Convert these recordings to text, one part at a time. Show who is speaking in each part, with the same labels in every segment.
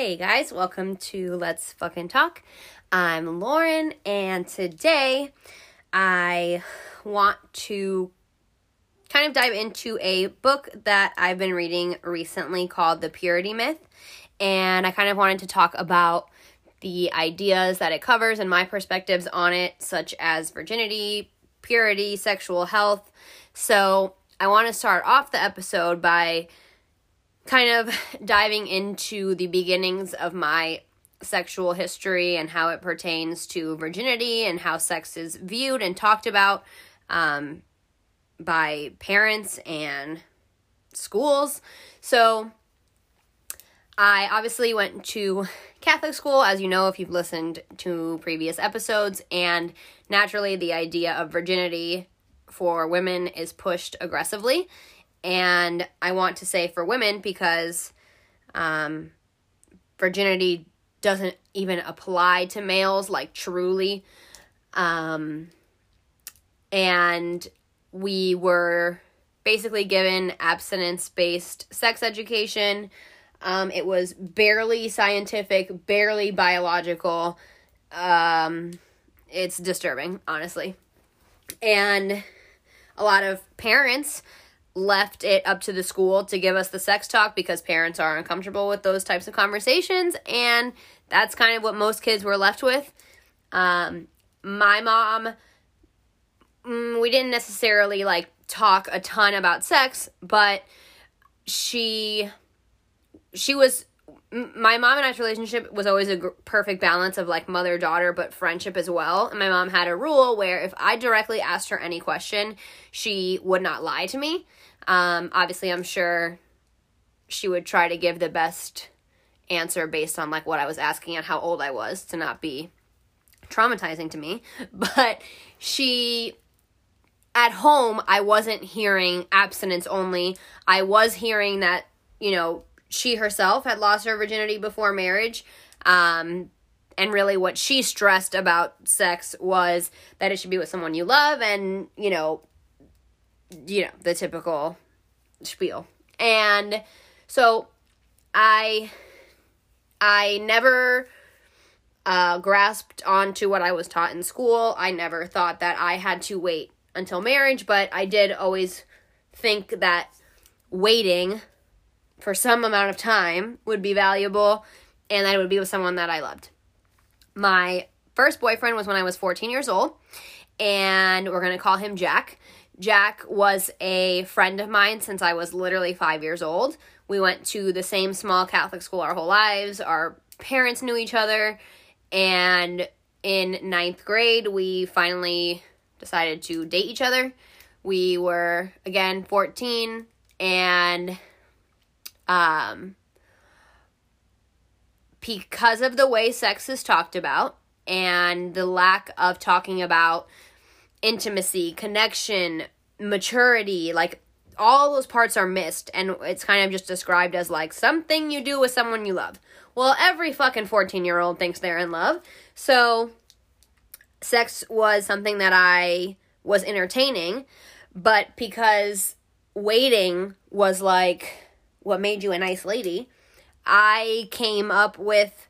Speaker 1: Hey guys, welcome to Let's Fucking Talk. I'm Lauren, and today I want to kind of dive into a book that I've been reading recently called The Purity Myth. And I kind of wanted to talk about the ideas that it covers and my perspectives on it, such as virginity, purity, sexual health. So I want to start off the episode by kind of diving into the beginnings of my sexual history and how it pertains to virginity and how sex is viewed and talked about um, by parents and schools. So, I obviously went to Catholic school, as you know, if you've listened to previous episodes, and naturally, the idea of virginity for women is pushed aggressively and I want to say for women because um, virginity doesn't even apply to males, like truly. Um, and we were basically given abstinence based sex education. Um, it was barely scientific, barely biological. Um, it's disturbing, honestly. And a lot of parents left it up to the school to give us the sex talk because parents are uncomfortable with those types of conversations and that's kind of what most kids were left with um, my mom mm, we didn't necessarily like talk a ton about sex but she she was my mom and I's relationship was always a perfect balance of like mother daughter, but friendship as well. And my mom had a rule where if I directly asked her any question, she would not lie to me. Um, obviously, I'm sure she would try to give the best answer based on like what I was asking and how old I was to not be traumatizing to me. But she at home, I wasn't hearing abstinence only. I was hearing that, you know, she herself had lost her virginity before marriage. Um, and really, what she stressed about sex was that it should be with someone you love, and you know, you know, the typical spiel. And so, I, I never uh, grasped onto what I was taught in school. I never thought that I had to wait until marriage, but I did always think that waiting for some amount of time would be valuable and that it would be with someone that I loved. My first boyfriend was when I was 14 years old, and we're to call him Jack. Jack was a friend of mine since I was literally five years old. We went to the same small Catholic school our whole lives. Our parents knew each other, and in ninth grade, we finally decided to date each other. We were, again, 14, and um, because of the way sex is talked about and the lack of talking about intimacy, connection, maturity, like all those parts are missed and it's kind of just described as like something you do with someone you love. Well, every fucking 14 year old thinks they're in love. So, sex was something that I was entertaining, but because waiting was like what made you a nice lady, I came up with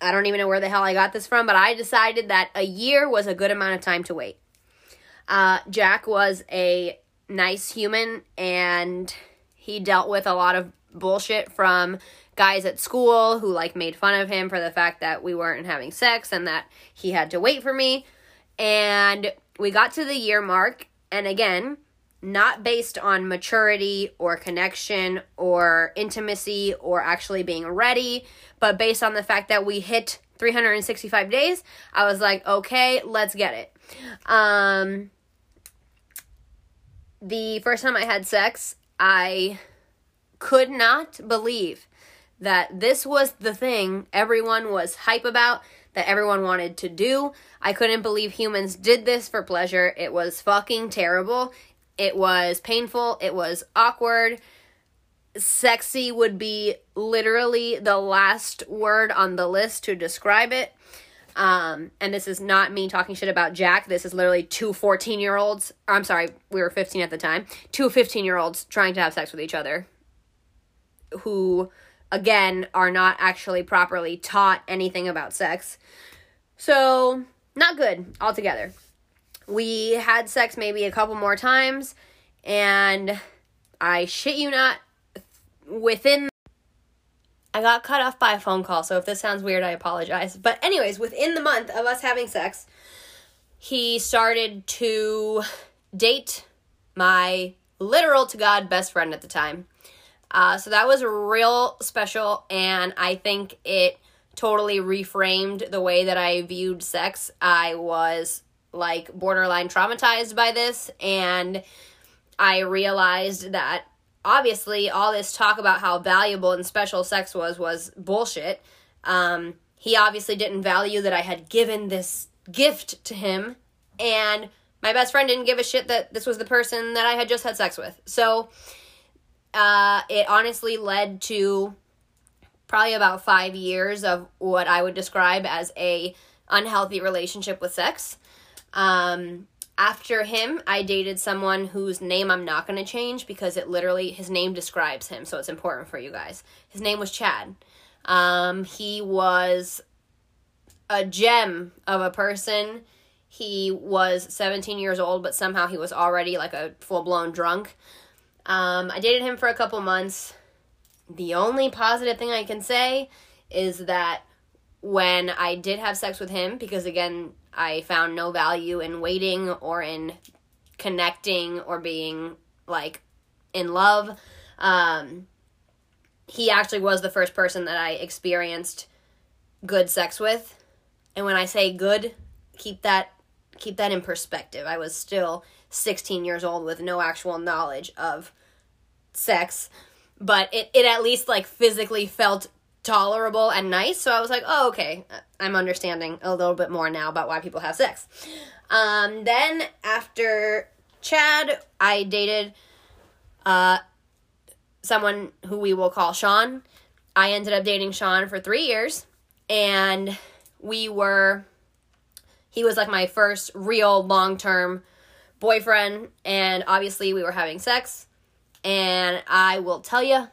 Speaker 1: I don't even know where the hell I got this from, but I decided that a year was a good amount of time to wait. Uh, Jack was a nice human and he dealt with a lot of bullshit from guys at school who like made fun of him for the fact that we weren't having sex and that he had to wait for me. And we got to the year mark and again, not based on maturity or connection or intimacy or actually being ready, but based on the fact that we hit 365 days, I was like, okay, let's get it. Um, the first time I had sex, I could not believe that this was the thing everyone was hype about, that everyone wanted to do. I couldn't believe humans did this for pleasure. It was fucking terrible. It was painful, it was awkward. Sexy would be literally the last word on the list to describe it. Um, and this is not me talking shit about Jack. This is literally two 14 year olds. I'm sorry, we were 15 at the time. Two 15 year olds trying to have sex with each other who again, are not actually properly taught anything about sex. So, not good altogether. We had sex maybe a couple more times, and I shit you not, within. I got cut off by a phone call, so if this sounds weird, I apologize. But, anyways, within the month of us having sex, he started to date my literal to God best friend at the time. Uh, so that was real special, and I think it totally reframed the way that I viewed sex. I was like borderline traumatized by this, and I realized that obviously all this talk about how valuable and special sex was was bullshit. Um, he obviously didn't value that I had given this gift to him, and my best friend didn't give a shit that this was the person that I had just had sex with. So, uh, it honestly led to probably about five years of what I would describe as a unhealthy relationship with sex. Um, after him, I dated someone whose name I'm not going to change because it literally his name describes him, so it's important for you guys. His name was Chad. Um, he was a gem of a person. He was 17 years old, but somehow he was already like a full blown drunk. Um, I dated him for a couple months. The only positive thing I can say is that when I did have sex with him, because again, I found no value in waiting or in connecting or being like in love. Um, he actually was the first person that I experienced good sex with. And when I say good, keep that keep that in perspective. I was still 16 years old with no actual knowledge of sex, but it, it at least like physically felt tolerable and nice. So I was like, oh, okay, I'm understanding a little bit more now about why people have sex. Um, then after Chad, I dated uh, someone who we will call Sean. I ended up dating Sean for three years, and we were, he was like my first real long term boyfriend, and obviously we were having sex. And I will tell you,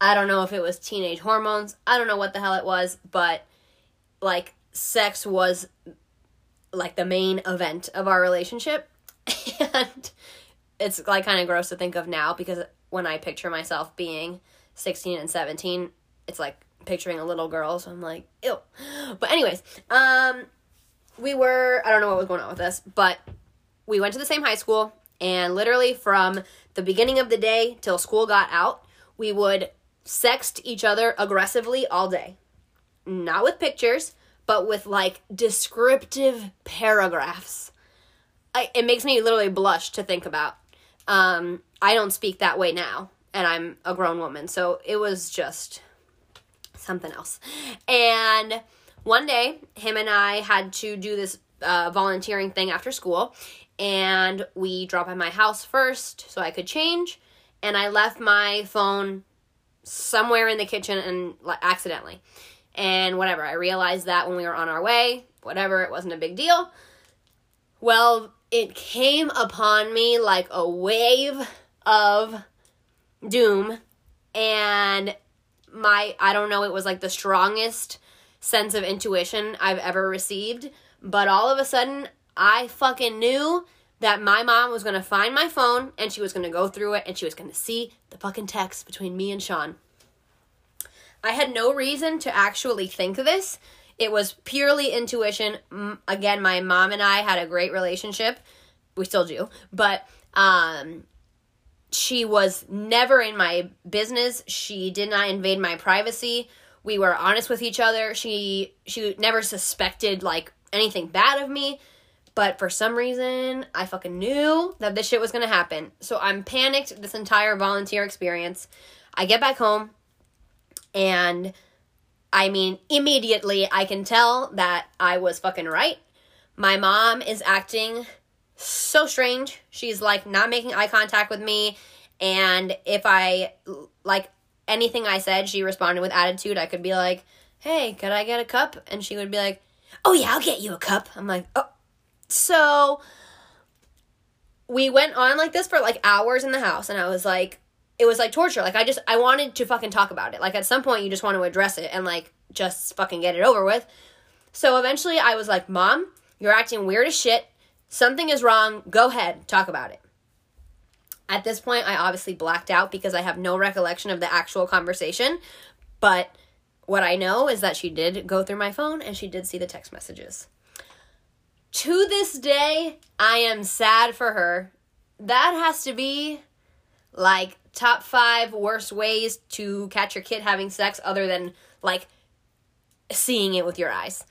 Speaker 1: I don't know if it was teenage hormones. I don't know what the hell it was, but like sex was like the main event of our relationship. And it's like kind of gross to think of now because when I picture myself being 16 and 17, it's like picturing a little girl, so I'm like, ew. But anyways, um we were I don't know what was going on with this, but we went to the same high school and literally from the beginning of the day till school got out, we would sext each other aggressively all day. Not with pictures, but with like descriptive paragraphs. I, it makes me literally blush to think about. Um, I don't speak that way now, and I'm a grown woman, so it was just something else. And one day, him and I had to do this uh, volunteering thing after school, and we dropped by my house first so I could change, and I left my phone somewhere in the kitchen and like accidentally. And whatever, I realized that when we were on our way, whatever, it wasn't a big deal. Well, it came upon me like a wave of doom and my I don't know, it was like the strongest sense of intuition I've ever received, but all of a sudden I fucking knew that my mom was gonna find my phone and she was gonna go through it and she was gonna see the fucking text between me and Sean. I had no reason to actually think this. It was purely intuition. Again, my mom and I had a great relationship. We still do. But um she was never in my business. She did not invade my privacy. We were honest with each other. She she never suspected like anything bad of me. But for some reason, I fucking knew that this shit was gonna happen. So I'm panicked this entire volunteer experience. I get back home, and I mean, immediately I can tell that I was fucking right. My mom is acting so strange. She's like not making eye contact with me. And if I, like, anything I said, she responded with attitude. I could be like, hey, could I get a cup? And she would be like, oh yeah, I'll get you a cup. I'm like, oh, so we went on like this for like hours in the house, and I was like, it was like torture. Like I just I wanted to fucking talk about it. Like at some point you just want to address it and like just fucking get it over with. So eventually I was like, "Mom, you're acting weird as shit. Something is wrong. Go ahead, talk about it." At this point, I obviously blacked out because I have no recollection of the actual conversation, but what I know is that she did go through my phone and she did see the text messages. To this day, I am sad for her. That has to be like top five worst ways to catch your kid having sex other than like seeing it with your eyes.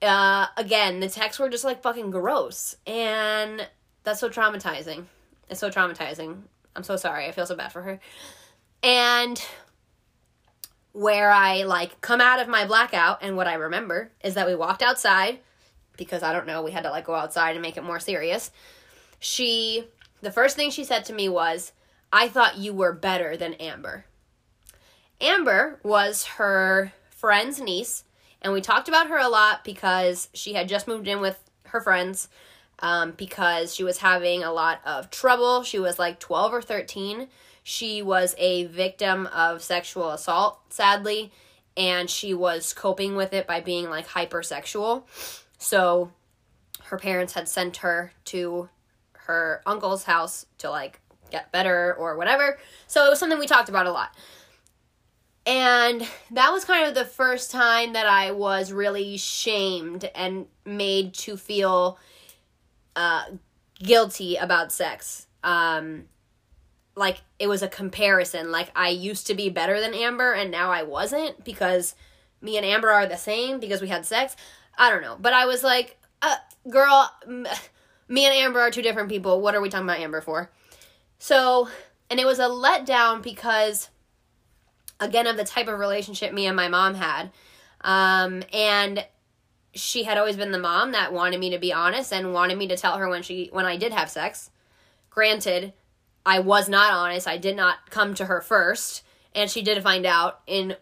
Speaker 1: Uh, again, the texts were just like fucking gross. And that's so traumatizing. It's so traumatizing. I'm so sorry. I feel so bad for her. And where I like come out of my blackout and what I remember is that we walked outside because I don't know, we had to like go outside and make it more serious. She the first thing she said to me was, "I thought you were better than Amber." Amber was her friend's niece, and we talked about her a lot because she had just moved in with her friends um, because she was having a lot of trouble. She was like 12 or 13. She was a victim of sexual assault, sadly, and she was coping with it by being like hypersexual. So her parents had sent her to her uncle's house to like get better or whatever. So it was something we talked about a lot. And that was kind of the first time that I was really shamed and made to feel uh, guilty about sex. Um, like it was a comparison. Like I used to be better than Amber and now I wasn't because me and Amber are the same because we had sex. I don't know. But I was like, uh, girl, me and Amber are two different people. What are we talking about Amber for? So, and it was a letdown because, again, of the type of relationship me and my mom had. Um, and she had always been the mom that wanted me to be honest and wanted me to tell her when she when I did have sex. Granted, I was not honest. I did not come to her first, and she did find out in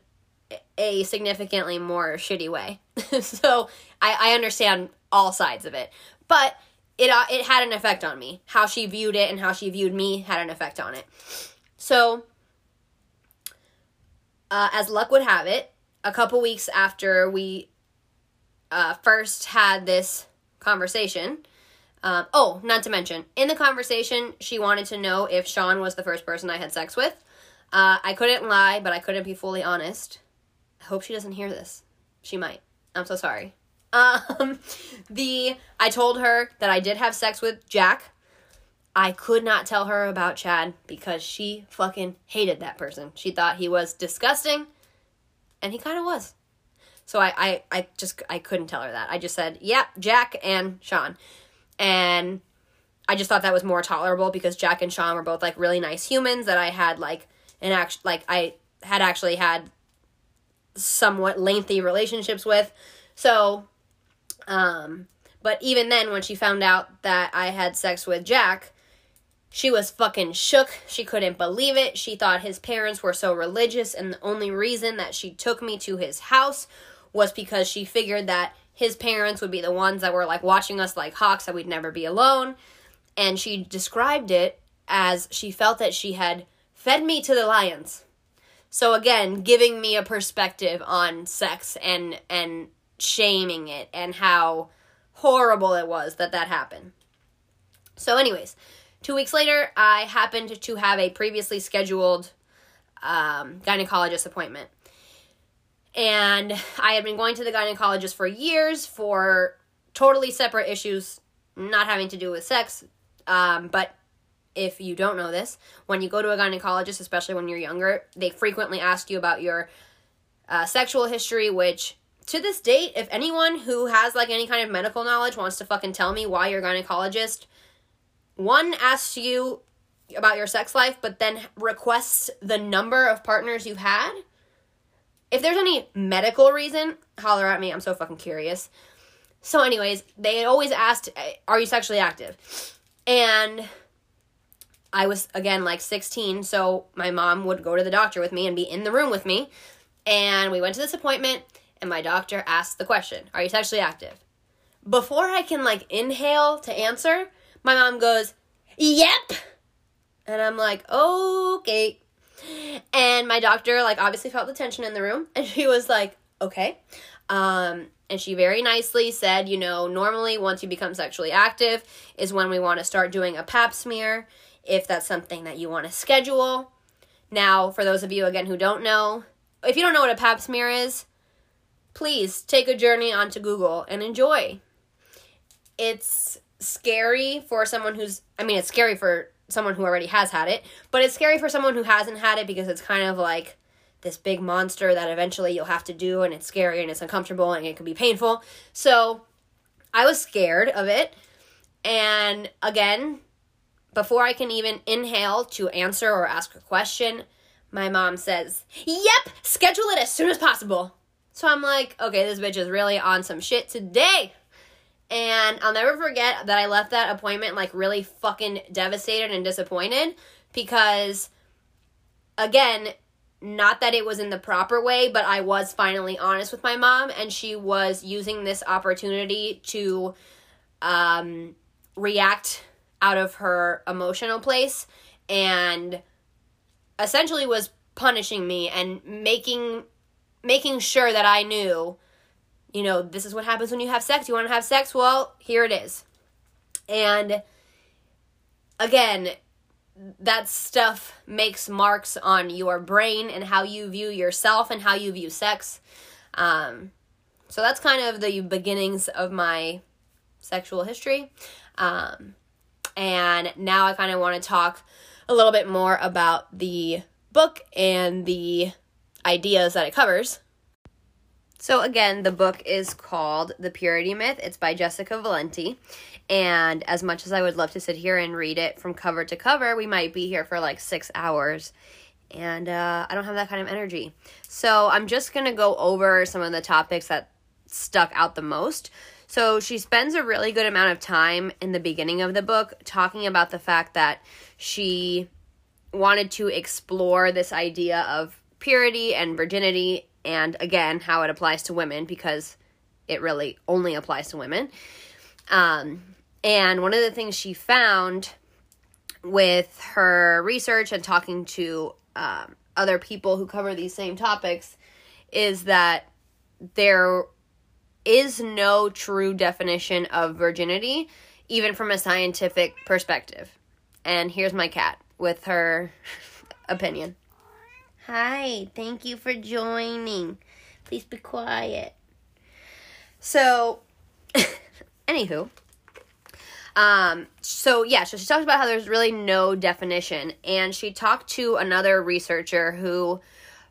Speaker 1: a significantly more shitty way. so I, I understand all sides of it, but it uh, it had an effect on me. How she viewed it and how she viewed me had an effect on it. So, uh, as luck would have it, a couple weeks after we uh, first had this conversation. Um, oh, not to mention, in the conversation, she wanted to know if Sean was the first person I had sex with. Uh, I couldn't lie, but I couldn't be fully honest. I hope she doesn't hear this. She might. I'm so sorry. Um, the I told her that I did have sex with Jack. I could not tell her about Chad because she fucking hated that person. She thought he was disgusting, and he kind of was. So I, I, I just I couldn't tell her that. I just said, "Yep, yeah, Jack and Sean," and I just thought that was more tolerable because Jack and Sean were both like really nice humans that I had like an act like I had actually had somewhat lengthy relationships with. So, um, but even then, when she found out that I had sex with Jack, she was fucking shook. She couldn't believe it. She thought his parents were so religious, and the only reason that she took me to his house was because she figured that his parents would be the ones that were like watching us like hawks, that we'd never be alone. And she described it as she felt that she had fed me to the lions. So again, giving me a perspective on sex and and shaming it and how horrible it was that that happened. So anyways, 2 weeks later, I happened to have a previously scheduled um, gynecologist appointment and I had been going to the gynecologist for years for totally separate issues, not having to do with sex. Um, but if you don't know this, when you go to a gynecologist, especially when you're younger, they frequently ask you about your uh, sexual history, which to this date, if anyone who has like any kind of medical knowledge wants to fucking tell me why your gynecologist, one asks you about your sex life, but then requests the number of partners you've had if there's any medical reason, holler at me. I'm so fucking curious. So, anyways, they always asked, Are you sexually active? And I was, again, like 16. So, my mom would go to the doctor with me and be in the room with me. And we went to this appointment, and my doctor asked the question Are you sexually active? Before I can, like, inhale to answer, my mom goes, Yep. And I'm like, Okay. And my doctor, like, obviously felt the tension in the room, and she was like, okay. Um, and she very nicely said, you know, normally once you become sexually active is when we want to start doing a pap smear, if that's something that you want to schedule. Now, for those of you, again, who don't know, if you don't know what a pap smear is, please take a journey onto Google and enjoy. It's scary for someone who's, I mean, it's scary for someone who already has had it, but it's scary for someone who hasn't had it because it's kind of like this big monster that eventually you'll have to do and it's scary and it's uncomfortable and it can be painful. So I was scared of it. And again, before I can even inhale to answer or ask a question, my mom says, Yep, schedule it as soon as possible. So I'm like, okay, this bitch is really on some shit today. And I'll never forget that I left that appointment like really fucking devastated and disappointed because, again, not that it was in the proper way, but I was finally honest with my mom, and she was using this opportunity to um, react out of her emotional place and essentially was punishing me and making making sure that I knew you know, this is what happens when you have sex. You want to have sex? Well, here it is. And again, that stuff makes marks on your brain and how you view yourself and how you view sex. Um, so that's kind of the beginnings of my sexual history. Um, and now I kind of want to talk a little bit more about the book and the ideas that it covers. So, again, the book is called The Purity Myth. It's by Jessica Valenti. And as much as I would love to sit here and read it from cover to cover, we might be here for like six hours. And uh, I don't have that kind of energy. So, I'm just going to go over some of the topics that stuck out the most. So, she spends a really good amount of time in the beginning of the book talking about the fact that she wanted to explore this idea of purity and virginity and again how it applies to women because it really only applies to women. Um, and one of the things she found with her research and talking to um, other people who cover these same topics is that there is no true definition of virginity, even from a scientific perspective. And here's my cat with her opinion. Hi, thank you for joining. Please be quiet. So, anywho, um, so yeah, so she talked about how there's really no definition, and she talked to another researcher who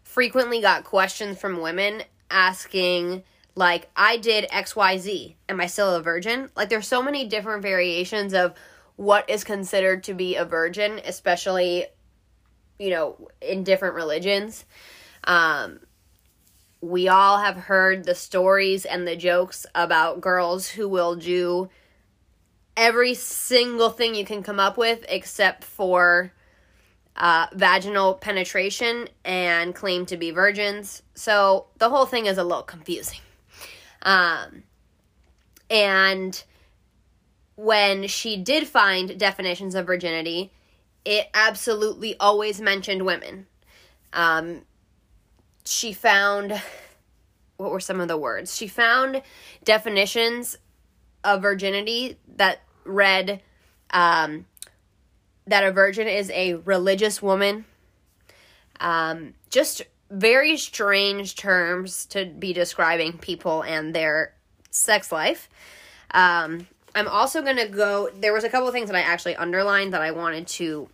Speaker 1: frequently got questions from women asking, like, I did XYZ, am I still a virgin? Like, there's so many different variations of what is considered to be a virgin, especially you know, in different religions. Um, we all have heard the stories and the jokes about girls who will do every single thing you can come up with except for uh, vaginal penetration and claim to be virgins. So the whole thing is a little confusing. Um, and when she did find definitions of virginity, it absolutely always mentioned women. Um, she found, what were some of the words? She found definitions of virginity that read um, that a virgin is a religious woman. Um, just very strange terms to be describing people and their sex life. Um, I'm also going to go, there was a couple of things that I actually underlined that I wanted to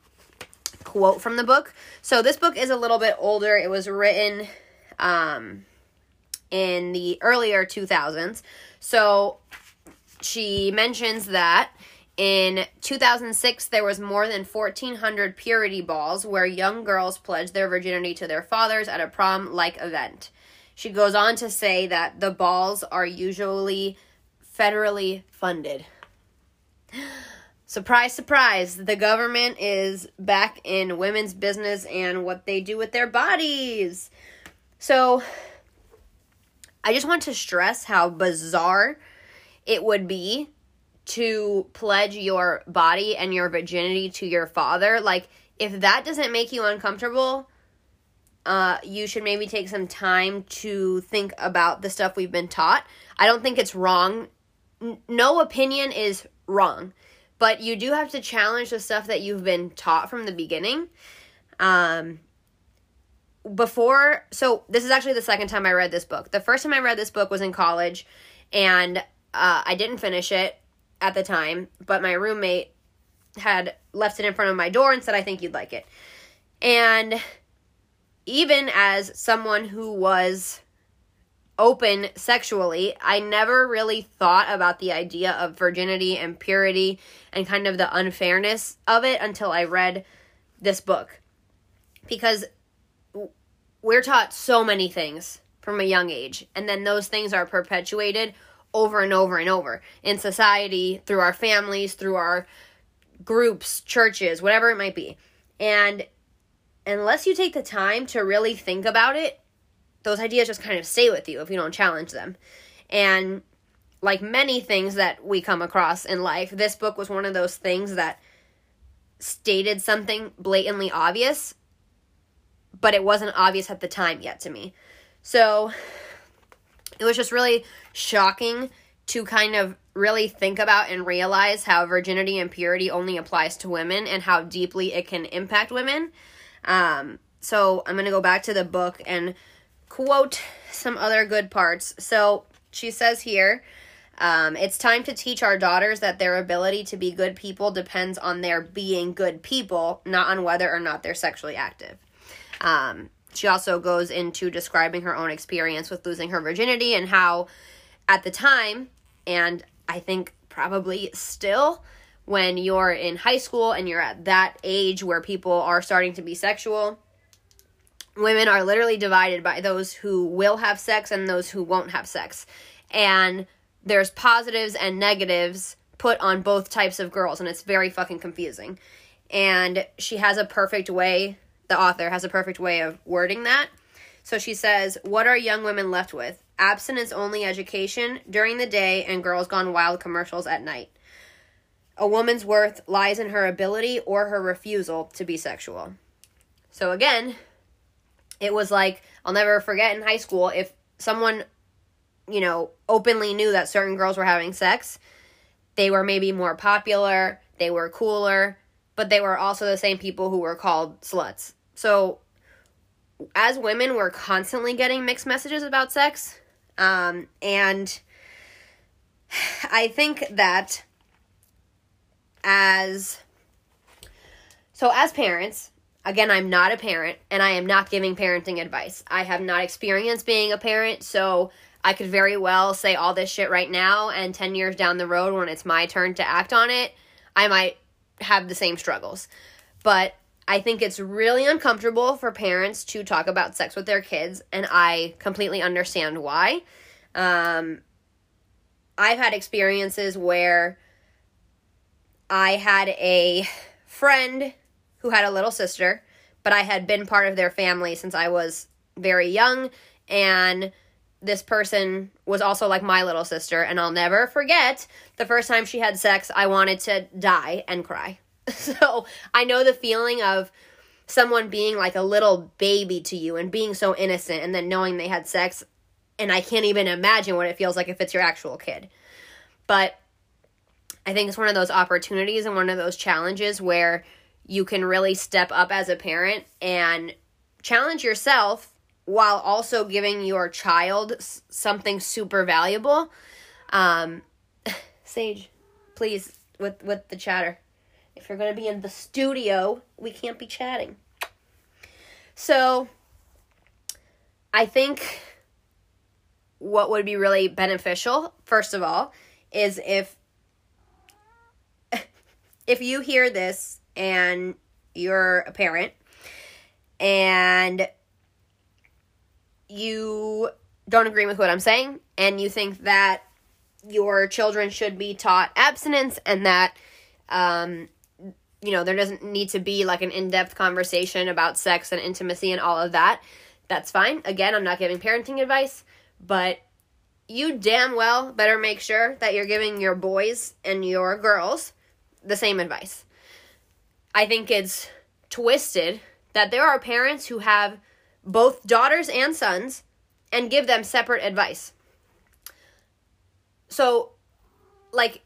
Speaker 1: quote from the book. So this book is a little bit older. It was written um, in the earlier 2000s. So she mentions that in 2006 there was more than 1400 purity balls where young girls pledged their virginity to their fathers at a prom like event. She goes on to say that the balls are usually federally funded. Surprise, surprise, the government is back in women's business and what they do with their bodies. So, I just want to stress how bizarre it would be to pledge your body and your virginity to your father. Like, if that doesn't make you uncomfortable, uh, you should maybe take some time to think about the stuff we've been taught. I don't think it's wrong. N- no opinion is wrong, but you do have to challenge the stuff that you've been taught from the beginning. Um, before, so this is actually the second time I read this book. The first time I read this book was in college, and uh, I didn't finish it at the time, but my roommate had left it in front of my door and said, I think you'd like it. And even as someone who was open sexually, I never really thought about the idea of virginity and purity and kind of the unfairness of it until I read this book. Because we're taught so many things from a young age, and then those things are perpetuated over and over and over in society, through our families, through our groups, churches, whatever it might be. And unless you take the time to really think about it, those ideas just kind of stay with you if you don't challenge them. And like many things that we come across in life, this book was one of those things that stated something blatantly obvious, but it wasn't obvious at the time yet to me. So it was just really shocking to kind of really think about and realize how virginity and purity only applies to women and how deeply it can impact women. Um, so I'm going to go back to the book and quote some other good parts. So she says here, um, it's time to teach our daughters that their ability to be good people depends on their being good people, not on whether or not they're sexually active. Um, she also goes into describing her own experience with losing her virginity and how, at the time, and I think probably still, when you're in high school and you're at that age where people are starting to be sexual, women are literally divided by those who will have sex and those who won't have sex. And there's positives and negatives put on both types of girls, and it's very fucking confusing. And she has a perfect way, the author has a perfect way of wording that. So she says, What are young women left with? Abstinence only education during the day and girls gone wild commercials at night. A woman's worth lies in her ability or her refusal to be sexual. So again, it was like, I'll never forget in high school if someone, you know, openly knew that certain girls were having sex, they were maybe more popular, they were cooler, but they were also the same people who were called sluts. So, as women, we're constantly getting mixed messages about sex. Um, and I think that as so as parents again i'm not a parent and i am not giving parenting advice i have not experienced being a parent so i could very well say all this shit right now and 10 years down the road when it's my turn to act on it i might have the same struggles but i think it's really uncomfortable for parents to talk about sex with their kids and i completely understand why um, i've had experiences where I had a friend who had a little sister, but I had been part of their family since I was very young. And this person was also like my little sister. And I'll never forget the first time she had sex, I wanted to die and cry. so I know the feeling of someone being like a little baby to you and being so innocent and then knowing they had sex. And I can't even imagine what it feels like if it's your actual kid. But I think it's one of those opportunities and one of those challenges where you can really step up as a parent and challenge yourself while also giving your child something super valuable. Um, Sage, please, with with the chatter. If you're going to be in the studio, we can't be chatting. So, I think what would be really beneficial, first of all, is if if you hear this and you're a parent and you don't agree with what I'm saying and you think that your children should be taught abstinence and that um, you know there doesn't need to be like an in-depth conversation about sex and intimacy and all of that that's fine again i'm not giving parenting advice but you damn well better make sure that you're giving your boys and your girls the same advice. I think it's twisted that there are parents who have both daughters and sons and give them separate advice. So, like,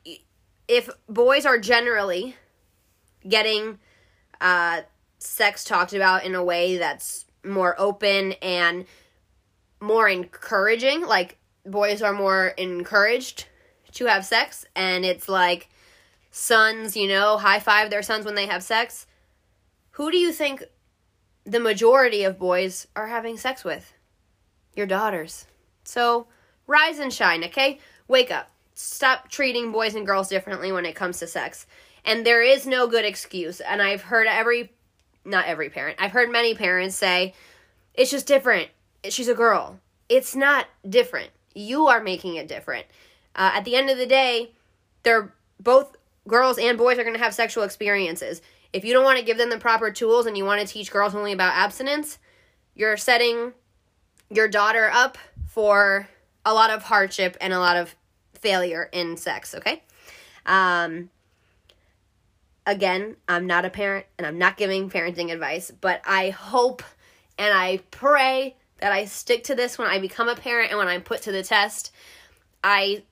Speaker 1: if boys are generally getting uh, sex talked about in a way that's more open and more encouraging, like, boys are more encouraged to have sex, and it's like sons, you know, high five their sons when they have sex. Who do you think the majority of boys are having sex with? Your daughters. So rise and shine, okay? Wake up. Stop treating boys and girls differently when it comes to sex. And there is no good excuse. And I've heard every, not every parent, I've heard many parents say, it's just different. She's a girl. It's not different. You are making it different. Uh, at the end of the day, they're both girls and boys are going to have sexual experiences. If you don't want to give them the proper tools and you want to teach girls only about abstinence, you're setting your daughter up for a lot of hardship and a lot of failure in sex, okay? Um, again, I'm not a parent and I'm not giving parenting advice, but I hope and I pray that I stick to this when I become a parent and when I'm put to the test. I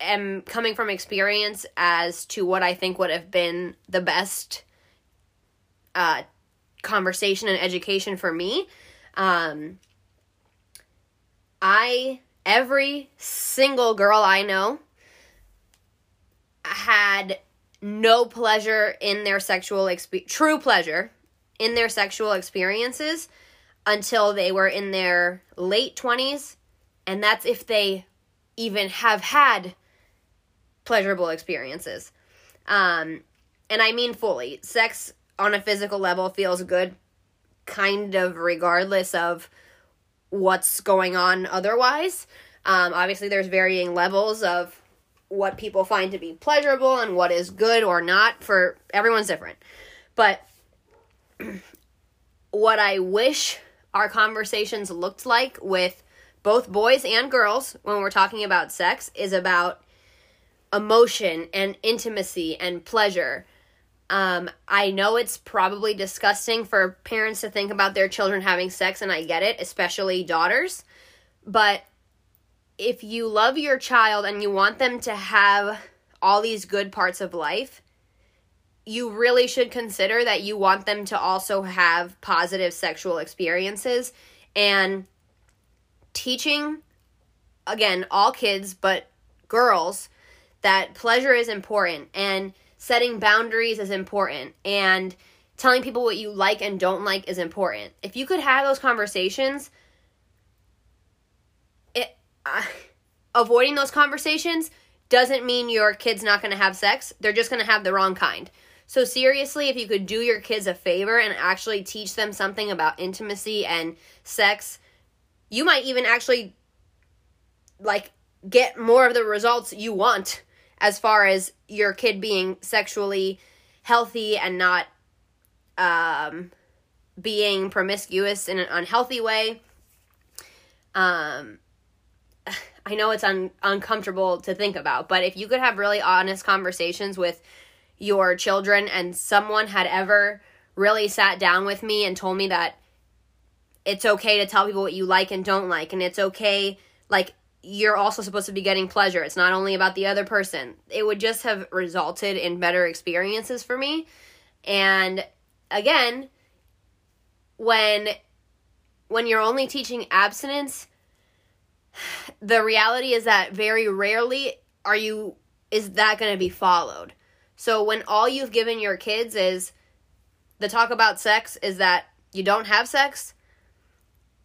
Speaker 1: am coming from experience as to what I think would have been the best uh, conversation and education for me. Um, I every single girl I know had no pleasure in their sexual exp- true pleasure in their sexual experiences until they were in their late 20s and that's if they even have had pleasurable experiences um and i mean fully sex on a physical level feels good kind of regardless of what's going on otherwise. Um, obviously, there's varying levels of what people find to be pleasurable and what is good or not for everyone's different. But what I wish our conversations looked like with both boys and girls when we're talking about sex is about emotion and intimacy and pleasure um, I know it's probably disgusting for parents to think about their children having sex, and I get it, especially daughters. But if you love your child and you want them to have all these good parts of life, you really should consider that you want them to also have positive sexual experiences and teaching again all kids but girls that pleasure is important and setting boundaries is important and telling people what you like and don't like is important. If you could have those conversations, avoiding those conversations doesn't mean your kid's not going to have sex. They're just going to have the wrong kind. So seriously, if you could do your kids a favor and actually teach them something about intimacy and sex, you might even actually like get more of the results you want as far as your kid being sexually healthy and not um, being promiscuous in an unhealthy way. Um, I know it's un- uncomfortable to think about, but if you could have really honest conversations with your children and someone had ever really sat down with me and told me that it's okay to tell people what you like and don't like and it's okay like you're also supposed to be getting pleasure. It's not only about the other person. It would just have resulted in better experiences for me. And again, when when you're only teaching abstinence, the reality is that very rarely are you is that going to be followed. So when all you've given your kids is the talk about sex is that you don't have sex,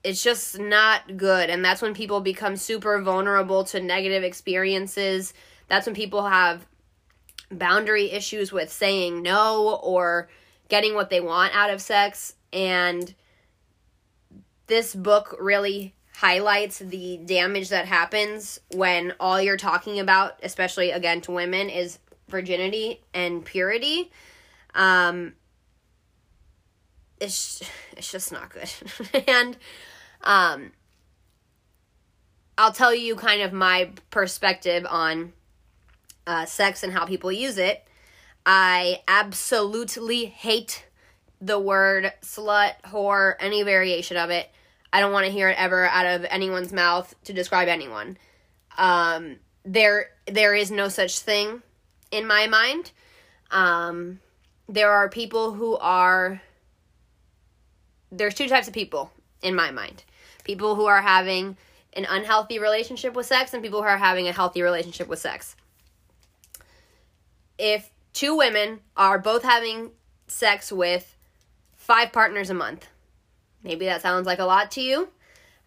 Speaker 1: it's just not good. And that's when people become super vulnerable to negative experiences. That's when people have boundary issues with saying no or getting what they want out of sex. And this book really highlights the damage that happens when all you're talking about especially again to women is virginity and purity um it's it's just not good and um, I'll tell you kind of my perspective on uh, sex and how people use it. I absolutely hate the word slut, whore, any variation of it. I don't want to hear it ever out of anyone's mouth to describe anyone. Um, there there is no such thing in my mind. Um, there are people who are there's two types of people in my mind. People who are having an unhealthy relationship with sex and people who are having a healthy relationship with sex. If two women are both having sex with five partners a month, maybe that sounds like a lot to you.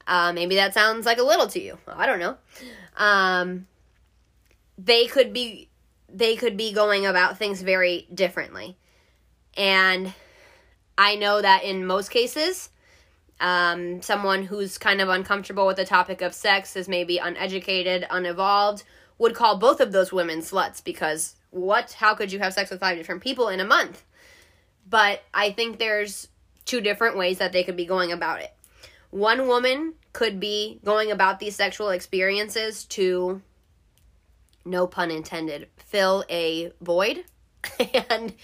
Speaker 1: Uh, maybe that sounds like a little to you. I don't know. Um, they could be they could be going about things very differently, and I know that in most cases, um, someone who's kind of uncomfortable with the topic of sex is maybe uneducated, unevolved, would call both of those women sluts because what? How could you have sex with five different people in a month? But I think there's two different ways that they could be going about it. One woman could be going about these sexual experiences to, no pun intended, fill a void. and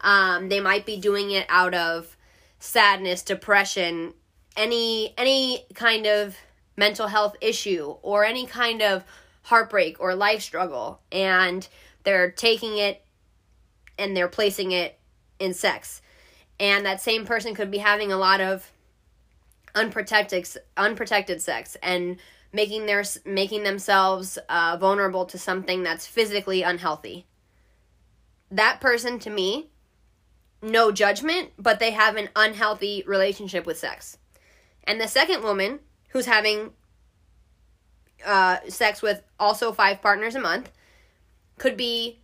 Speaker 1: um, they might be doing it out of sadness, depression, any any kind of mental health issue or any kind of heartbreak or life struggle and they're taking it and they're placing it in sex and that same person could be having a lot of unprotected unprotected sex and making their making themselves uh, vulnerable to something that's physically unhealthy. That person to me no judgment but they have an unhealthy relationship with sex. And the second woman, who's having uh, sex with also five partners a month, could be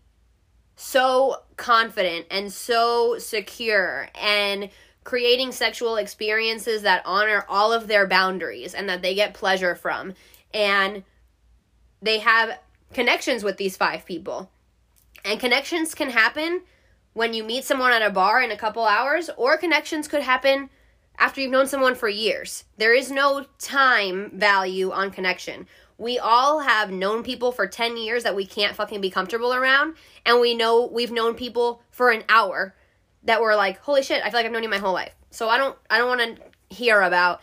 Speaker 1: so confident and so secure and creating sexual experiences that honor all of their boundaries and that they get pleasure from. And they have connections with these five people. And connections can happen when you meet someone at a bar in a couple hours, or connections could happen after you've known someone for years. There is no time value on connection. We all have known people for 10 years that we can't fucking be comfortable around, and we know we've known people for an hour that we're like, "Holy shit, I feel like I've known you my whole life." So I don't I don't want to hear about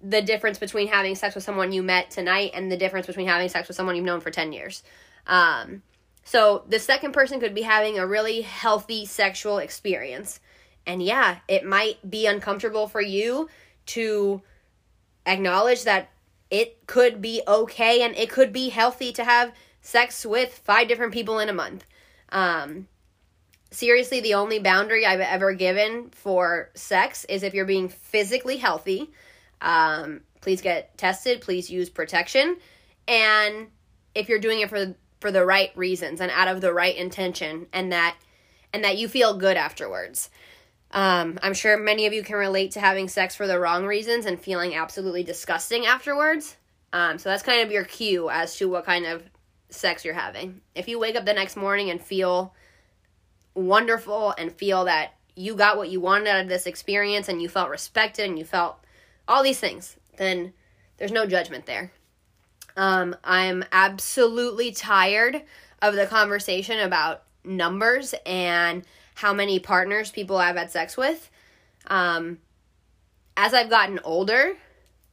Speaker 1: the difference between having sex with someone you met tonight and the difference between having sex with someone you've known for 10 years. Um, so the second person could be having a really healthy sexual experience and yeah, it might be uncomfortable for you to acknowledge that it could be okay and it could be healthy to have sex with five different people in a month. Um, seriously, the only boundary I've ever given for sex is if you're being physically healthy. Um, please get tested. Please use protection, and if you're doing it for for the right reasons and out of the right intention, and that and that you feel good afterwards. Um, I'm sure many of you can relate to having sex for the wrong reasons and feeling absolutely disgusting afterwards. Um, so that's kind of your cue as to what kind of sex you're having. If you wake up the next morning and feel wonderful and feel that you got what you wanted out of this experience and you felt respected and you felt all these things, then there's no judgment there. Um, I'm absolutely tired of the conversation about numbers and how many partners people I've had sex with. Um, as I've gotten older,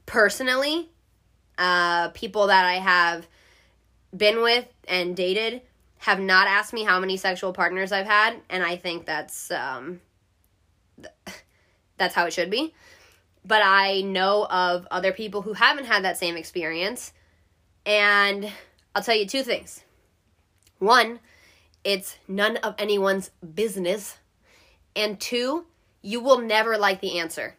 Speaker 1: personally, uh, people that I have been with and dated have not asked me how many sexual partners I've had, and I think that's um, that's how it should be. But I know of other people who haven't had that same experience, and I'll tell you two things. One, it's none of anyone's business. And two, you will never like the answer.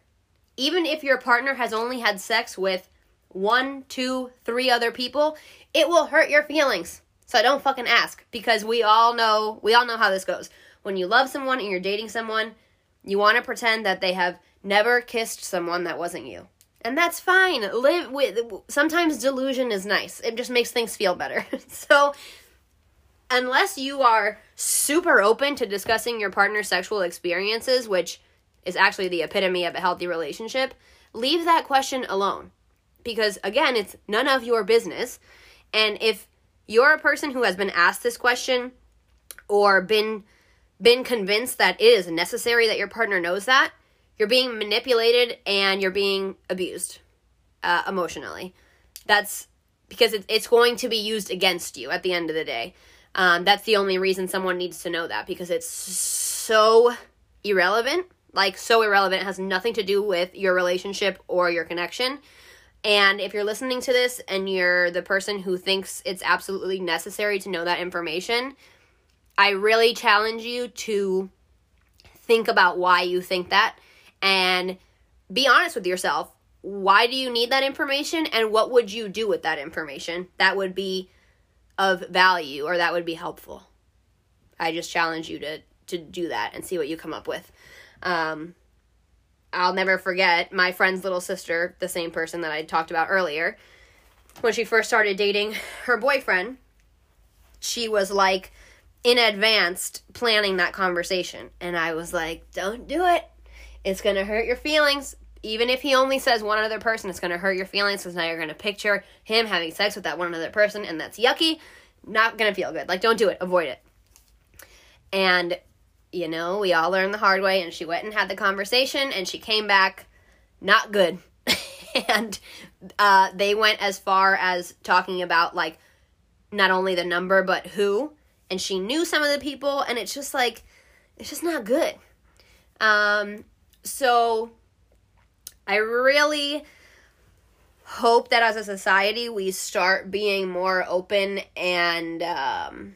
Speaker 1: Even if your partner has only had sex with one, two, three other people, it will hurt your feelings. So don't fucking ask because we all know we all know how this goes. When you love someone and you're dating someone, you want to pretend that they have never kissed someone that wasn't you. And that's fine. Live with sometimes delusion is nice. It just makes things feel better. so unless you are super open to discussing your partner's sexual experiences, which is actually the epitome of a healthy relationship, leave that question alone. Because again, it's none of your business. And if you're a person who has been asked this question or been been convinced that it is necessary that your partner knows that, you're being manipulated and you're being abused. uh, emotionally. That's because it, it's going to be used against you at the end of the day. Um, that's the only reason someone needs to know that because it's so irrelevant. Like, so irrelevant. It has nothing to do with your relationship or your connection. And if you're listening to this and you're the person who thinks it's absolutely necessary to know that information, I really challenge you to think about why you think that and be honest with yourself. Why do you need that information and what would you do with that information that would be of value or that would be helpful? I just challenge you to to do that and see what you come up with. Um, I'll never forget my friend's little sister, the same person that I talked about earlier. When she first started dating her boyfriend, she was like in advance planning that conversation. And I was like, don't do it. It's going to hurt your feelings. Even if he only says one other person, it's going to hurt your feelings because now you're going to picture him having sex with that one other person, and that's yucky. Not going to feel good. Like, don't do it. Avoid it. And, you know, we all learned the hard way, and she went and had the conversation, and she came back not good. and uh, they went as far as talking about, like, not only the number, but who and she knew some of the people and it's just like it's just not good um so i really hope that as a society we start being more open and um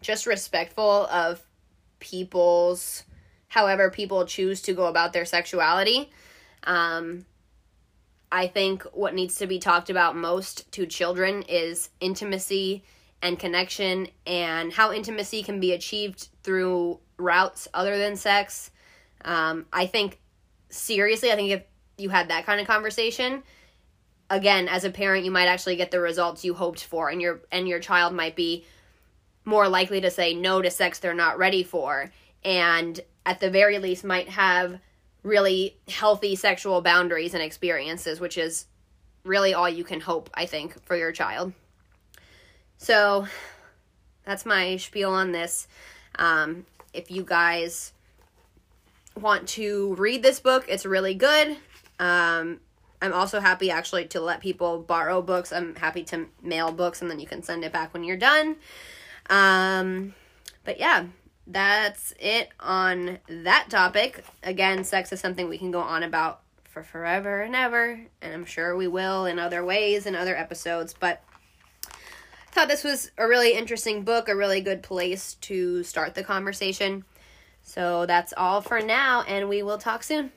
Speaker 1: just respectful of people's however people choose to go about their sexuality um I think what needs to be talked about most to children is intimacy and connection and how intimacy can be achieved through routes other than sex. Um, I think, seriously, I think if you had that kind of conversation, again, as a parent, you might actually get the results you hoped for, and your and your child might be more likely to say no to sex they're not ready for, and at the very least, might have really healthy sexual boundaries and experiences, which is really all you can hope, I think, for your child. So that's my spiel on this. Um, if you guys want to read this book, it's really good. Um, I'm also happy actually to let people borrow books. I'm happy to mail books and then you can send it back when you're done. Um, but yeah, that's it on that topic. Again, sex is something we can go on about for forever and ever, and I'm sure we will in other ways in other episodes, but I thought this was a really interesting book, a really good place to start the conversation. So that's all for now, and we will talk soon.